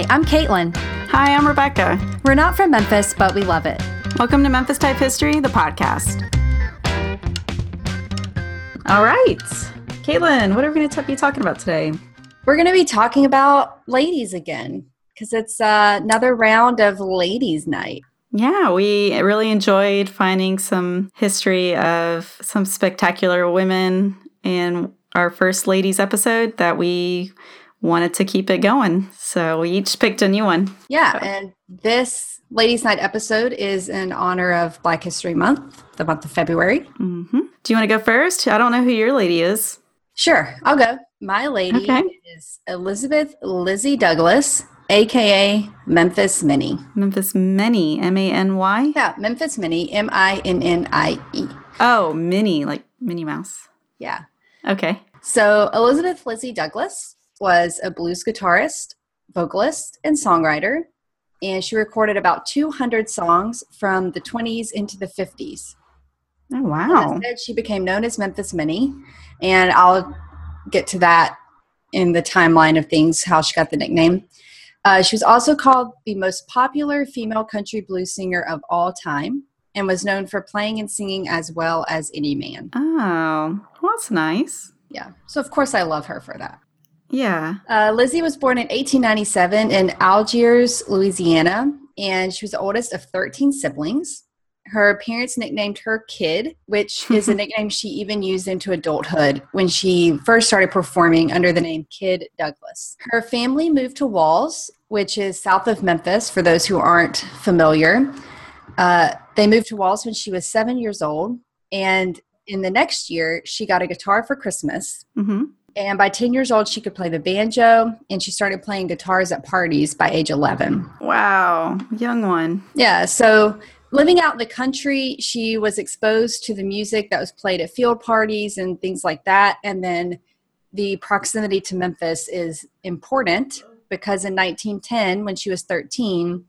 Hi, I'm Caitlin. Hi, I'm Rebecca. We're not from Memphis, but we love it. Welcome to Memphis Type History, the podcast. All right. Caitlin, what are we going to be talking about today? We're going to be talking about ladies again because it's uh, another round of ladies' night. Yeah, we really enjoyed finding some history of some spectacular women in our first ladies episode that we wanted to keep it going. So we each picked a new one. Yeah, and this ladies' night episode is in honor of Black History Month, the month of February. Mm-hmm. Do you want to go first? I don't know who your lady is. Sure, I'll go. My lady okay. is Elizabeth Lizzie Douglas, aka Memphis Minnie. Memphis Minnie, M A N Y? Yeah, Memphis Minnie, M I N N I E. Oh, Minnie, like Minnie Mouse. Yeah. Okay. So, Elizabeth Lizzie Douglas was a blues guitarist, vocalist, and songwriter, and she recorded about 200 songs from the 20s into the 50s. Oh, wow. Instead, she became known as Memphis Minnie, and I'll get to that in the timeline of things, how she got the nickname. Uh, she was also called the most popular female country blues singer of all time and was known for playing and singing as well as any man. Oh, well, that's nice. Yeah. So, of course, I love her for that. Yeah. Uh, Lizzie was born in 1897 in Algiers, Louisiana, and she was the oldest of 13 siblings. Her parents nicknamed her Kid, which is a nickname she even used into adulthood when she first started performing under the name Kid Douglas. Her family moved to Walls, which is south of Memphis, for those who aren't familiar. Uh, they moved to Walls when she was seven years old, and in the next year, she got a guitar for Christmas. Mm-hmm. And by 10 years old, she could play the banjo, and she started playing guitars at parties by age 11. Wow, young one. Yeah, so living out in the country, she was exposed to the music that was played at field parties and things like that. And then the proximity to Memphis is important because in 1910, when she was 13,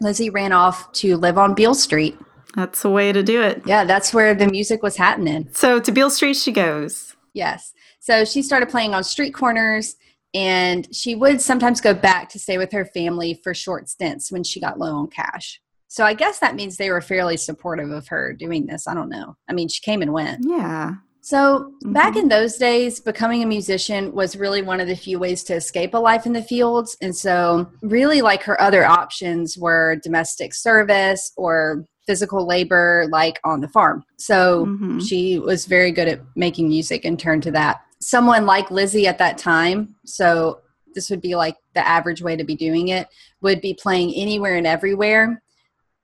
Lizzie ran off to live on Beale Street. That's the way to do it. Yeah, that's where the music was happening. So to Beale Street she goes. Yes. So she started playing on street corners and she would sometimes go back to stay with her family for short stints when she got low on cash. So I guess that means they were fairly supportive of her doing this. I don't know. I mean, she came and went. Yeah. So mm-hmm. back in those days, becoming a musician was really one of the few ways to escape a life in the fields. And so, really, like her other options were domestic service or physical labor, like on the farm. So mm-hmm. she was very good at making music and turned to that. Someone like Lizzie at that time, so this would be like the average way to be doing it, would be playing anywhere and everywhere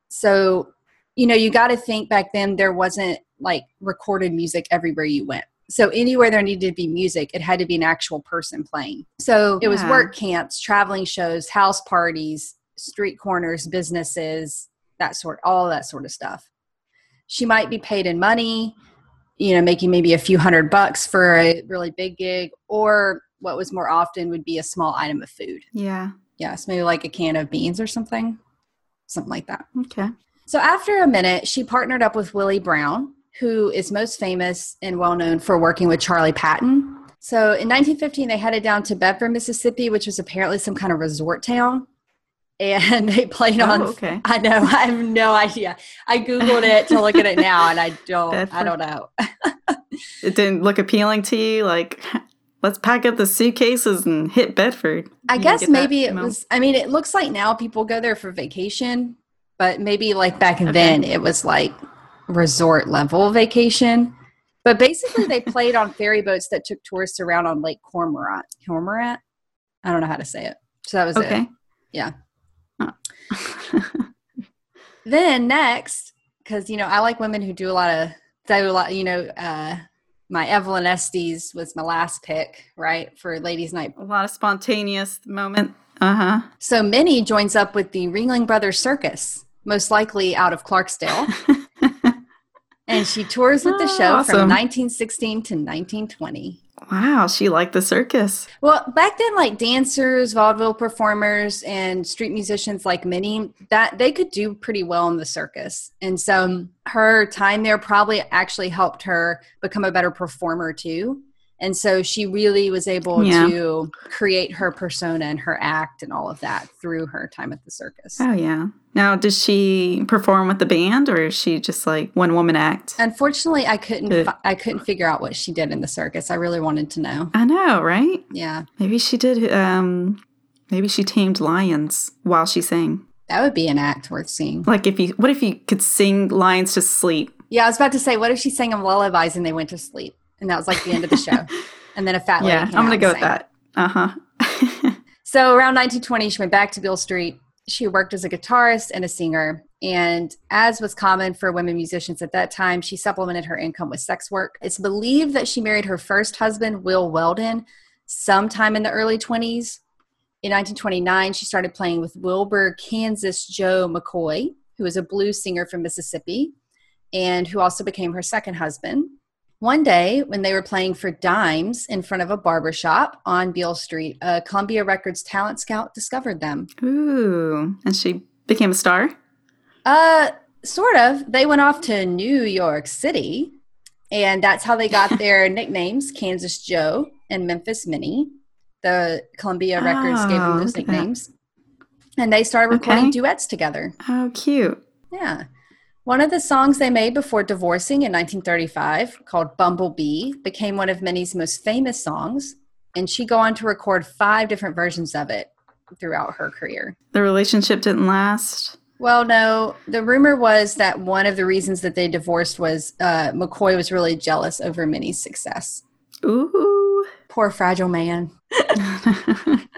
so, you know, you got to think back then there wasn't like recorded music everywhere you went. So anywhere there needed to be music, it had to be an actual person playing. So it was work camps, traveling shows, house parties, street corners, businesses, that sort, all that sort of stuff. She might be paid in money, you know, making maybe a few hundred bucks for a really big gig, or what was more often would be a small item of food. Yeah. Yes, maybe like a can of beans or something something like that. Okay. So after a minute, she partnered up with Willie Brown, who is most famous and well known for working with Charlie Patton. So in 1915, they headed down to Bedford, Mississippi, which was apparently some kind of resort town. And they played on. Oh, okay. I know. I have no idea. I googled it to look at it now, and I don't. Bedford. I don't know. it didn't look appealing to you, like let's pack up the suitcases and hit Bedford. I guess maybe it was. I mean, it looks like now people go there for vacation, but maybe like back okay. then it was like resort level vacation. But basically, they played on ferry boats that took tourists around on Lake Cormorant. Cormorant? I don't know how to say it. So that was okay. it. Yeah. Then next, because you know I like women who do a lot of do a lot. You know, uh, my Evelyn Estes was my last pick, right, for Ladies' Night. A lot of spontaneous moment. Uh huh. So Minnie joins up with the Ringling Brothers Circus, most likely out of Clarksdale. and she tours with the show awesome. from 1916 to 1920. Wow, she liked the circus. Well, back then, like dancers, vaudeville performers, and street musicians like Minnie, that they could do pretty well in the circus. And so her time there probably actually helped her become a better performer too. And so she really was able Yeah. to create her persona and her act and all of that through her time at the circus. Oh yeah. Now, does she perform with the band, or is she just like one woman act? Unfortunately, I couldn't Good. I couldn't figure out what she did in the circus. I really wanted to know. I know, right? Yeah. Maybe she did. Um, maybe she tamed lions while she sang. That would be an act worth seeing. Like if you, what if you could sing lions to sleep? Yeah, I was about to say, what if she sang them lullabies and they went to sleep? And that was like the end of the show. and then a fat lady. Yeah, I'm gonna go with that. Uh huh. So around 1920, she went back to Beale Street. She worked as a guitarist and a singer. And as was common for women musicians at that time, she supplemented her income with sex work. It's believed that she married her first husband, Will Weldon, sometime in the early 20s. In 1929, she started playing with Wilbur, Kansas Joe McCoy, who was a blues singer from Mississippi and who also became her second husband. One day, when they were playing for dimes in front of a barber shop on Beale Street, a Columbia Records talent scout discovered them. Ooh, and she became a star. Uh, sort of. They went off to New York City, and that's how they got their nicknames Kansas Joe and Memphis Minnie. The Columbia Records gave them Oh, those nicknames. And they started recording Okay. duets together. Oh, cute. Yeah. One of the songs they made before divorcing in 1935, called Bumblebee, became one of Minnie's most famous songs, and she go on to record five different versions of it throughout her career. The relationship didn't last. Well, no, the rumor was that one of the reasons that they divorced was uh, McCoy was really jealous over Minnie's success. Ooh. Poor fragile man.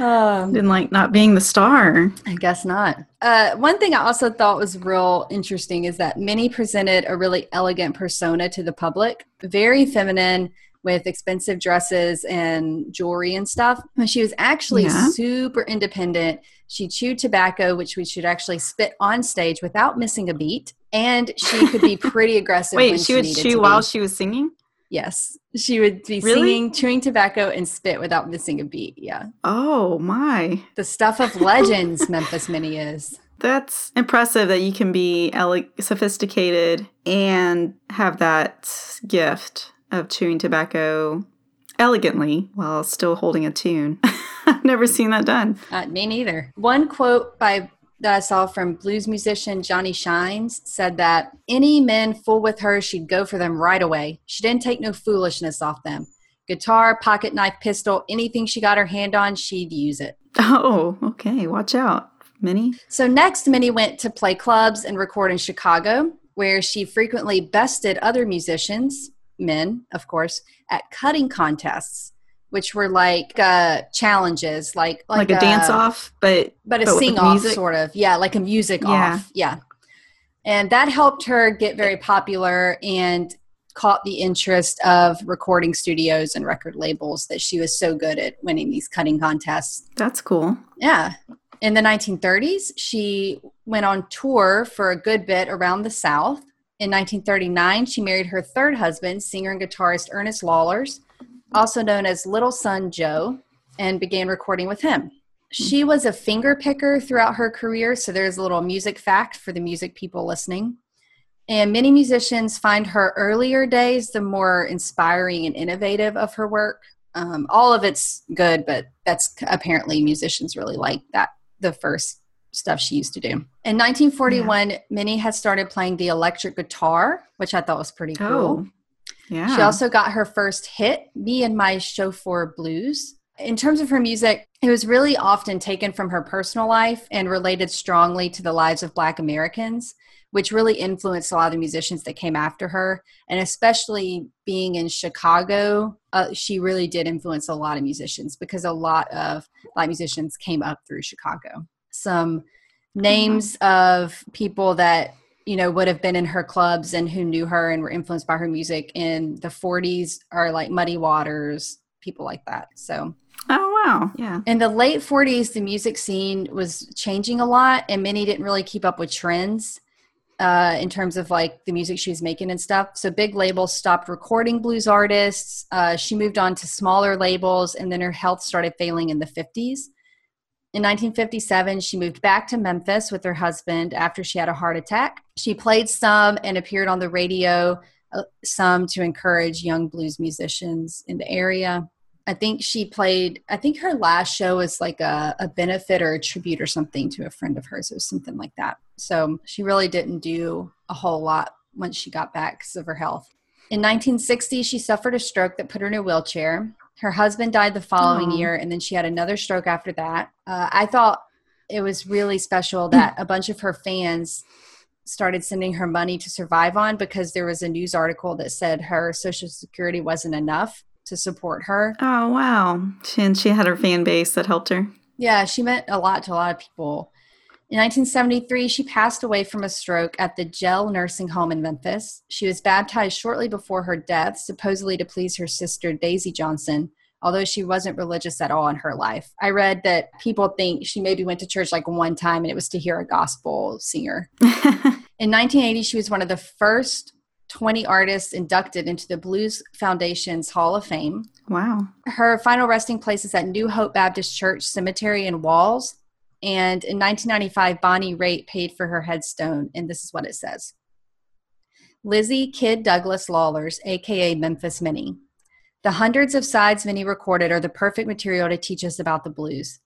Um, didn't like not being the star. I guess not. Uh, one thing I also thought was real interesting is that Minnie presented a really elegant persona to the public, very feminine with expensive dresses and jewelry and stuff. But she was actually Yeah. super independent. She chewed tobacco, which we should actually spit on stage without missing a beat. And she could be pretty aggressive. Wait, when she would chew while she was singing? Yes, she would be Really? singing, chewing tobacco, and spit without missing a beat. Yeah, Oh my. the stuff of legends. Memphis Minnie is. That's impressive that you can be ele- sophisticated and have that gift of chewing tobacco elegantly while still holding a tune. I've never seen that done. Uh, me neither. One quote by that I saw from blues musician Johnny Shines said that any men fool with her, she'd go for them right away. She didn't take no foolishness off them. Guitar, pocket knife, pistol, anything she got her hand on, she'd use it. Oh, okay. Watch out, Minnie. So next, Minnie went to play clubs and record in Chicago, where she frequently bested other musicians, men, of course, at cutting contests, which were like uh, challenges, like Like, a dance off, but but a But sing off sort of. Yeah like a music Yeah. off. Yeah. And that helped her get very popular and caught the interest of recording studios and record labels that she was so good at winning these cutting contests. That's cool. yeah. In the 1930s she went on tour for a good bit around the south. In 1939 she married her third husband singer and guitarist ernest Lawlars also known as little son joe and began recording with him. She was a finger picker throughout her career so there's a little music fact for the music people listening. And many musicians find her earlier days the more inspiring and innovative of her work. Um, all of it's good but that's apparently musicians really like that the first stuff she used to do. In 1941 minnie had started playing the electric guitar which i thought was pretty cool. Oh, yeah. she also got her first hit, Me and My Chauffeur Blues. In terms of her music, it was really often taken from her personal life and related strongly to the lives of Black Americans, which really influenced a lot of the musicians that came after her. And especially being in Chicago, uh, she really did influence a lot of musicians because a lot of Black musicians came up through Chicago. Some names of people that you know would have been in her clubs and who knew her and were influenced by her music in the 40s are like muddy waters people like that so oh, wow. Yeah. in the late 40s the music scene was changing a lot and many didn't really keep up with trends uh, in terms of like the music she was making and stuff so big labels stopped recording blues artists uh, she moved on to smaller labels and then her health started failing in the 50s in 1957, she moved back to Memphis with her husband after she had a heart attack. She played some and appeared on the radio uh, some to encourage young blues musicians in the area. I think she played, I think her last show was like a, a benefit or a tribute or something to a friend of hers. It was something like that. So she really didn't do a whole lot once she got back because of her health. In 1960, she suffered a stroke that put her in a wheelchair. Her husband died the following Aw. year, and then she had another stroke after that. Uh, I thought it was really special that a bunch of her fans started sending her money to survive on because there was a news article that said her social security wasn't enough to support her. Oh, wow. And she had her fan base that helped her. Yeah, she meant a lot to a lot of people. In 1973, she passed away from a stroke at the Jell Nursing Home in Memphis. She was baptized shortly before her death, supposedly to please her sister Daisy Johnson, although she wasn't religious at all in her life. I read that people think she maybe went to church like one time and it was to hear a gospel singer. In 1980, she was one of the first 20 artists inducted into the Blues Foundation's Hall of Fame. wow. Her final resting place is at New Hope Baptist Church Cemetery in Walls. And in 1995, Bonnie Raitt paid for her headstone, and this is what it says Lizzie Kid Douglas Lawlars, aka Memphis Minnie. The hundreds of sides Minnie recorded are the perfect material to teach us about the blues.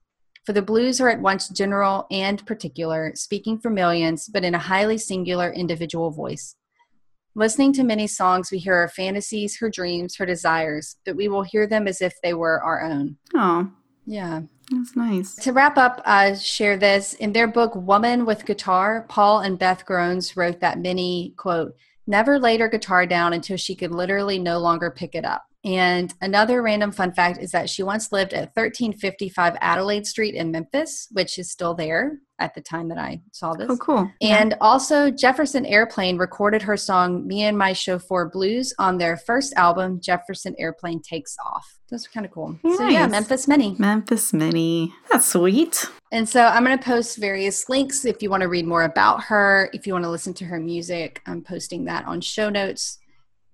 For the blues are at once general and particular, speaking for millions, but in a highly singular individual voice. Listening to Minnie's songs, we hear her fantasies, her dreams, her desires, but we will hear them as if they were our own. Oh, Yeah. that's nice. To wrap up, uh, share this. In their book, Woman with Guitar, Paul and Beth Garons wrote that Minnie, quote, never laid her guitar down until she could literally no longer pick it up. And another random fun fact is that she once lived at 1355 Adelaide Street in Memphis, which is still there at the time that I saw this. Oh, cool. And also, Jefferson Airplane recorded her song Me and My Chauffeur Blues on their first album, Jefferson Airplane Takes Off. Those are kind of cool. So, yeah, Memphis Minnie. Memphis Mini. That's sweet. And so, I'm going to post various links if you want to read more about her, if you want to listen to her music. I'm posting that on show notes,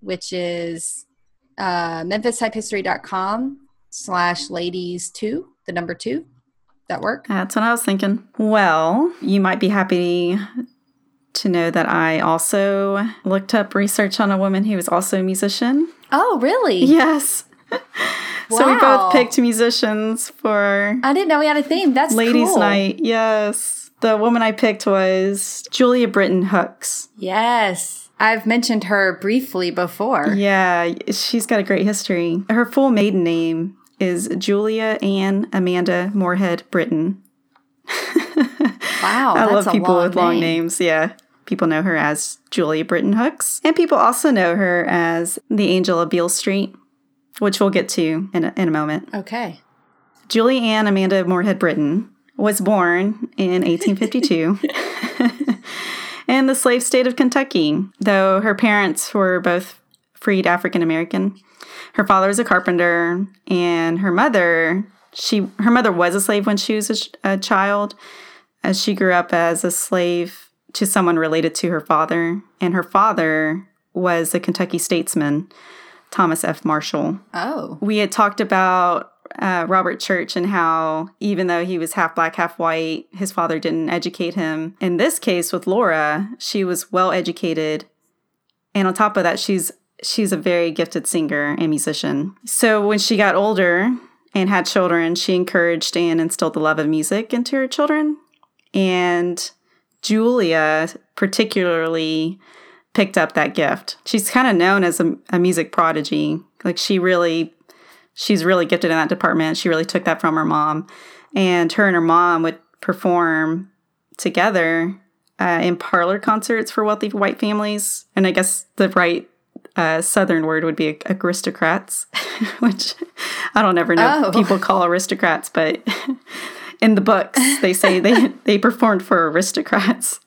which is uh, memphistypehistory.com slash ladies two, the number two. That work? That's what I was thinking. Well, you might be happy to know that I also looked up research on a woman who was also a musician. Oh, really? Yes. so we both picked musicians for I didn't know we had a theme. That's Ladies' cool. Night. Yes. The woman I picked was Julia Britton Hooks. Yes. I've mentioned her briefly before. Yeah, she's got a great history. Her full maiden name is Julia Ann Amanda Moorhead Britton. Wow. I love people long with long name. names. Yeah. People know her as Julia Britton Hooks. And people also know her as the Angel of Beale Street, which we'll get to in a, in a moment. Okay. Julie Ann Amanda Moorhead Britton was born in 1852 in the slave state of Kentucky, though her parents were both freed African American. Her father was a carpenter, and her mother, she her mother was a slave when she was a, ch- a child, as she grew up as a slave to someone related to her father, and her father was a Kentucky statesman, Thomas F. Marshall Oh. we had talked about uh, Robert Church and how even though he was half black, half white, his father didn't educate him. In this case with Laura, she was well educated, and on top of that, she's she's a very gifted singer and musician. So when she got older and had children, she encouraged and instilled the love of music into her children. And Julia particularly picked up that gift. She's kind of known as a, a music prodigy. Like she really, she's really gifted in that department. She really took that from her mom, and her and her mom would perform together uh, in parlor concerts for wealthy white families. And I guess the right uh, southern word would be aristocrats, which I don't ever know Oh. people call aristocrats, but in the books they say they they performed for aristocrats.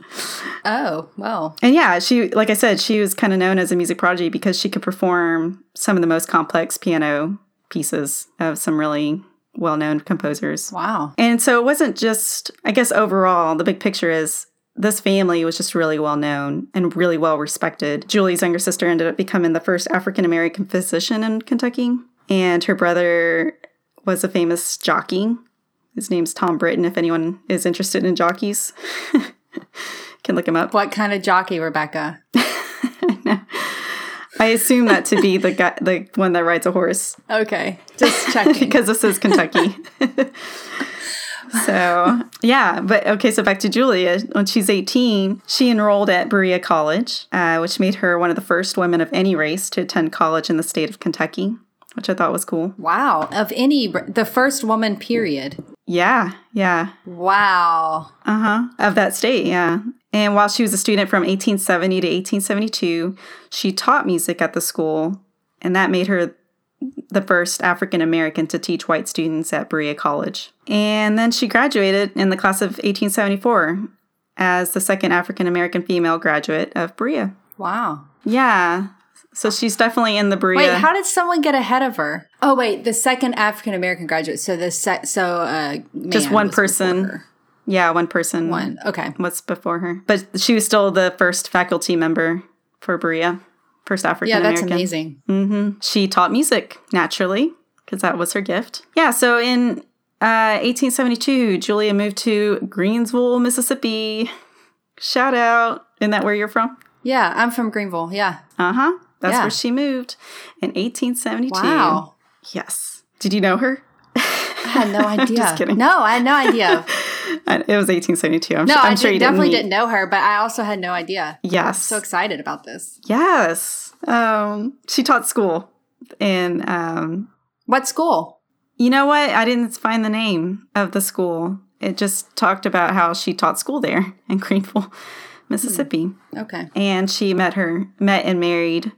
Oh, well. And yeah, she, like I said, she was kind of known as a music prodigy because she could perform some of the most complex piano pieces of some really well known composers. Wow. And so it wasn't just, I guess overall, the big picture is this family was just really well known and really well respected. Julie's younger sister ended up becoming the first African American physician in Kentucky, and her brother was a famous jockey. His name's Tom Britton, if anyone is interested in jockeys. Can look him up. What kind of jockey, Rebecca? I assume that to be the guy, the one that rides a horse. Okay, just checking because this is Kentucky. so yeah, but okay. So back to Julia. When she's eighteen, she enrolled at Berea College, uh, which made her one of the first women of any race to attend college in the state of Kentucky, which I thought was cool. Wow, of any the first woman period. Yeah, yeah. Wow. Uh huh. Of that state, yeah. And while she was a student from 1870 to 1872, she taught music at the school, and that made her the first African American to teach white students at Berea College. And then she graduated in the class of 1874 as the second African American female graduate of Berea. Wow. Yeah. So she's definitely in the Berea. Wait, how did someone get ahead of her? Oh, wait, the second African American graduate. So the se- so uh, just one person. Yeah, one person. One. Okay. Was before her, but she was still the first faculty member for Berea first African American. Yeah, that's amazing. Mm-hmm. She taught music naturally because that was her gift. Yeah, so in uh, 1872, Julia moved to Greenville, Mississippi. Shout out. Isn't that where you're from? Yeah, I'm from Greenville. Yeah. Uh huh. That's yeah. where she moved in 1872. Wow. Yes. Did you know her? I had no idea. Just kidding. No, I had no idea. it was 1872. I'm, no, I'm I sure you definitely didn't, didn't, know her, but I also had no idea. Yes. I'm so excited about this. Yes. Um, she taught school in. Um, what school? You know what? I didn't find the name of the school. It just talked about how she taught school there in Greenville, Mississippi. Hmm. Okay. And she met her, met and married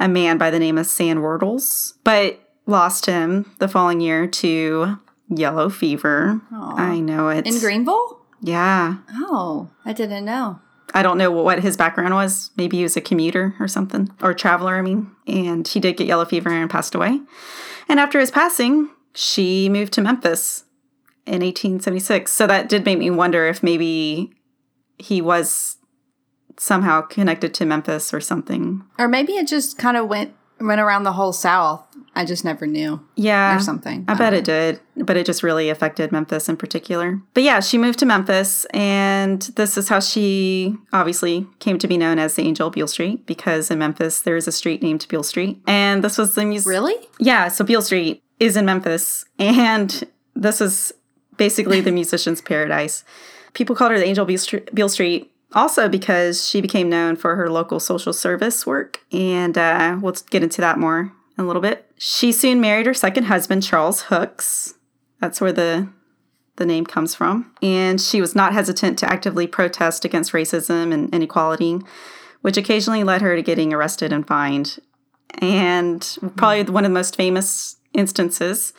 a man by the name of Sam Wirtles, but lost him the following year to yellow fever. Aww. I know it. In Greenville? Yeah. Oh, I didn't know. I don't know what his background was. Maybe he was a commuter or something, or traveler, I mean. And he did get yellow fever and passed away. And after his passing, she moved to Memphis in 1876. So that did make me wonder if maybe he was somehow connected to Memphis or something. Or maybe it just kind of went went around the whole South. I just never knew. Yeah. Or something. I, I bet know. it did, but it just really affected Memphis in particular. But yeah, she moved to Memphis, and this is how she obviously came to be known as the Angel Beale Street because in Memphis there is a street named Beale Street. And this was the music. Really? Yeah, so Beale Street is in Memphis, and this is basically the musician's paradise. People called her the Angel Beale Street also because she became known for her local social service work, and uh, we'll get into that more in a little bit. She soon married her second husband, Charles Hooks. That's where the the name comes from. And she was not hesitant to actively protest against racism and inequality, which occasionally led her to getting arrested and fined. And probably mm-hmm. one of the most famous instances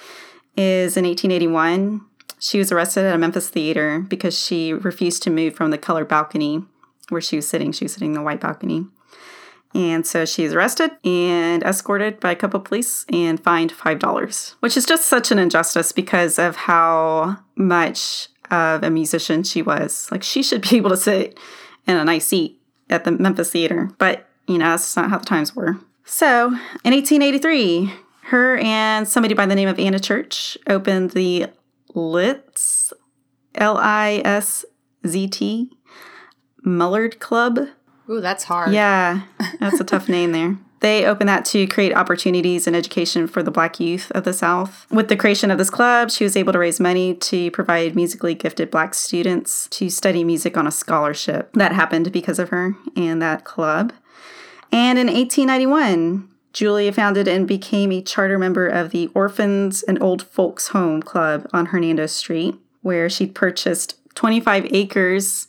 is in 1881 she was arrested at a Memphis theater because she refused to move from the colored balcony where she was sitting. She was sitting in the white balcony. And so she's arrested and escorted by a couple of police and fined $5, which is just such an injustice because of how much of a musician she was. Like, she should be able to sit in a nice seat at the Memphis Theater, but you know, that's not how the times were. So in 1883, her and somebody by the name of Anna Church opened the Liszt, L I S Z T, Mullard Club. Ooh, that's hard. Yeah, that's a tough name there. They opened that to create opportunities and education for the black youth of the South. With the creation of this club, she was able to raise money to provide musically gifted black students to study music on a scholarship. That happened because of her and that club. And in 1891, Julia founded and became a charter member of the Orphans and Old Folks Home Club on Hernando Street, where she'd purchased 25 acres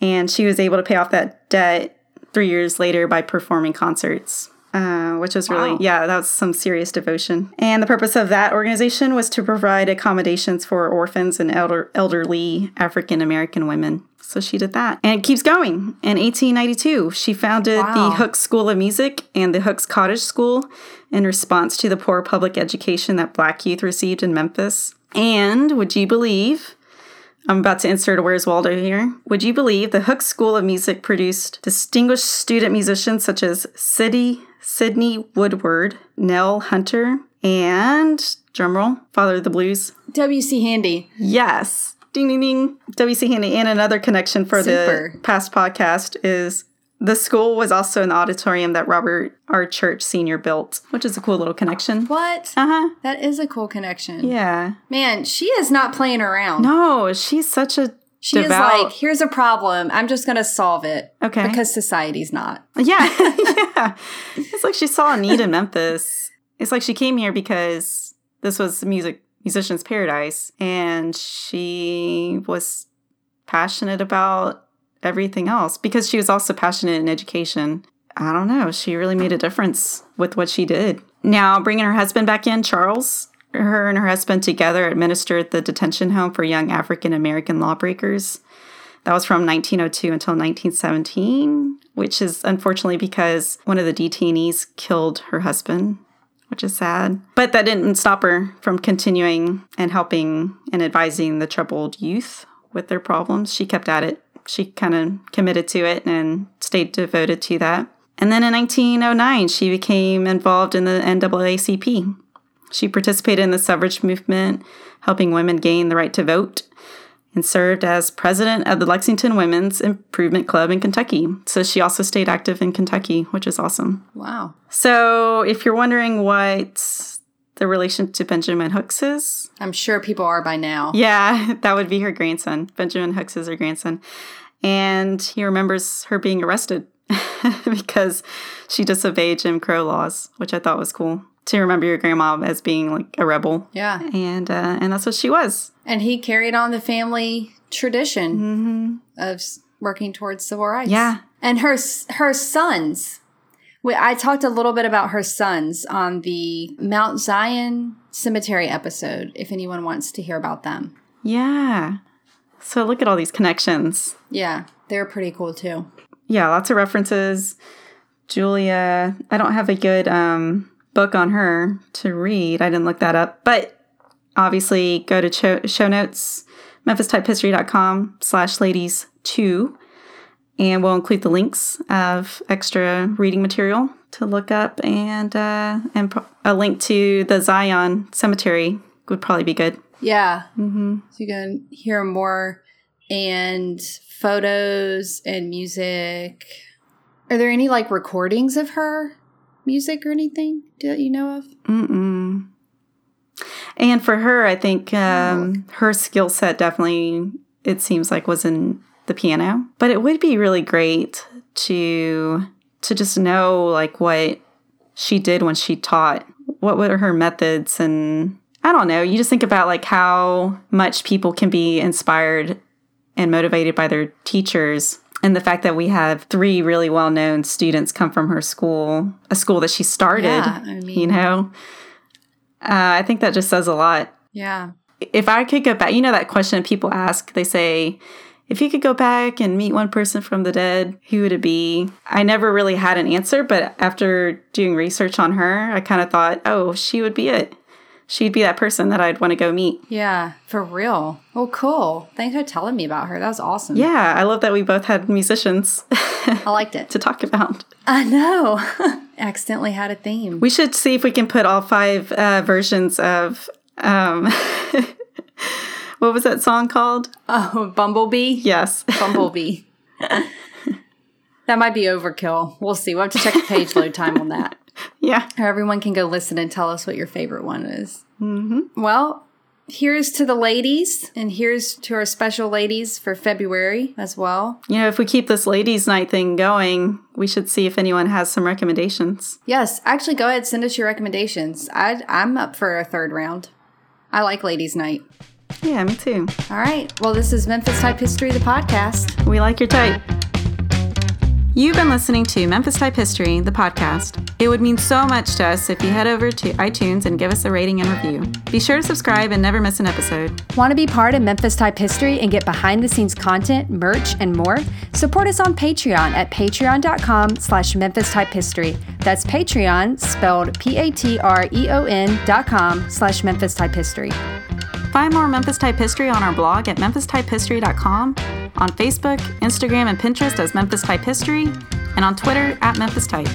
and she was able to pay off that debt three years later by performing concerts. Uh, which was really, wow. yeah, that was some serious devotion. And the purpose of that organization was to provide accommodations for orphans and elder, elderly African American women. So she did that. And it keeps going. In 1892, she founded wow. the Hooks School of Music and the Hooks Cottage School in response to the poor public education that black youth received in Memphis. And would you believe I'm about to insert a Where's Waldo here. Would you believe the Hook School of Music produced distinguished student musicians such as Sidney, Sidney Woodward, Nell Hunter, and drumroll, Father of the Blues. W.C. Handy. Yes. Ding ding ding. W.C. Handy. And another connection for Super. the past podcast is The school was also an auditorium that Robert R. Church Sr. built, which is a cool little connection. What? Uh huh. That is a cool connection. Yeah. Man, she is not playing around. No, she's such a She devout- is like, here's a problem. I'm just going to solve it. Okay. Because society's not. Yeah, yeah. It's like she saw a need in Memphis. It's like she came here because this was music musician's paradise, and she was passionate about everything else because she was also passionate in education. I don't know. She really made a difference with what she did. Now, bringing her husband back in, Charles, her and her husband together administered the detention home for young African American lawbreakers. That was from 1902 until 1917, which is unfortunately because one of the detainees killed her husband, which is sad. But that didn't stop her from continuing and helping and advising the troubled youth with their problems. She kept at it. She kind of committed to it and stayed devoted to that. And then in 1909, she became involved in the NAACP. She participated in the suffrage movement, helping women gain the right to vote and served as president of the Lexington Women's Improvement Club in Kentucky. So she also stayed active in Kentucky, which is awesome. Wow. So if you're wondering what the relation to Benjamin Hooks is, I'm sure people are by now. yeah, that would be her grandson. Benjamin Hooks is her grandson. And he remembers her being arrested because she disobeyed Jim Crow laws, which I thought was cool. To remember your grandma as being like a rebel. Yeah. And uh, and that's what she was. And he carried on the family tradition of working towards civil rights. Yeah. And her her sons. We, I talked a little bit about her sons on the Mount Zion Cemetery episode. If anyone wants to hear about them, Yeah. So look at all these connections. yeah, they're pretty cool too. Yeah, lots of references. Julia, I don't have a good um, book on her to read. I didn't look that up, but obviously go to cho- show notes, memphistypehistory.com slash ladies two, and we'll include the links of extra reading material to look up and uh, and pro- a link to the Zion Cemetery would probably be good. Yeah. Mm-hmm. So you can hear more and photos and music. Are there any like recordings of her music or anything that you know of? Mm-mm. And for her, I think um, her skill set definitely, it seems like, was in the piano. But it would be really great to to just know like what she did when she taught. What were her methods? And I don't know. You just think about like how much people can be inspired and motivated by their teachers. And the fact that we have three really well known students come from her school, a school that she started, Yeah, I mean, you know, uh, I think that just says a lot. Yeah. If I could go back, you know, that question people ask, they say, if you could go back and meet one person from the dead, who would it be? I never really had an answer, but after doing research on her, I kind of thought, oh, she would be it. She'd be that person that I'd want to go meet. Yeah, for real. Oh, cool. Thanks for telling me about her. That was awesome. Yeah, I love that we both had musicians I liked it. to talk about. I know. Accidentally had a theme. We should see if we can put all five uh, versions of um, what was that song called? Oh, Bumblebee? Yes. Bumblebee. that might be overkill. We'll see. We'll have to check the page load time on that. yeah. Or everyone can go listen and tell us what your favorite one is. Mm-hmm. Well, here's to the ladies, and here's to our special ladies for February as well. You know, if we keep this ladies' night thing going, we should see if anyone has some recommendations. Yes, actually, go ahead send us your recommendations. i I'm up for a third round. I like ladies' night. Yeah, me too. All right. Well, this is Memphis Type History, the podcast. We like your type. You've been listening to Memphis Type History, the podcast. It would mean so much to us if you head over to iTunes and give us a rating and review. Be sure to subscribe and never miss an episode. Want to be part of Memphis Type History and get behind the scenes content, merch, and more? Support us on Patreon at patreon.com slash Memphis Type History. That's Patreon, spelled P-A-T-R-E-O-N dot com slash Memphis Type History. Find more Memphis Type History on our blog at memphistypehistory.com, on Facebook, Instagram, and Pinterest as Memphis Type History, and on Twitter at Memphis Type.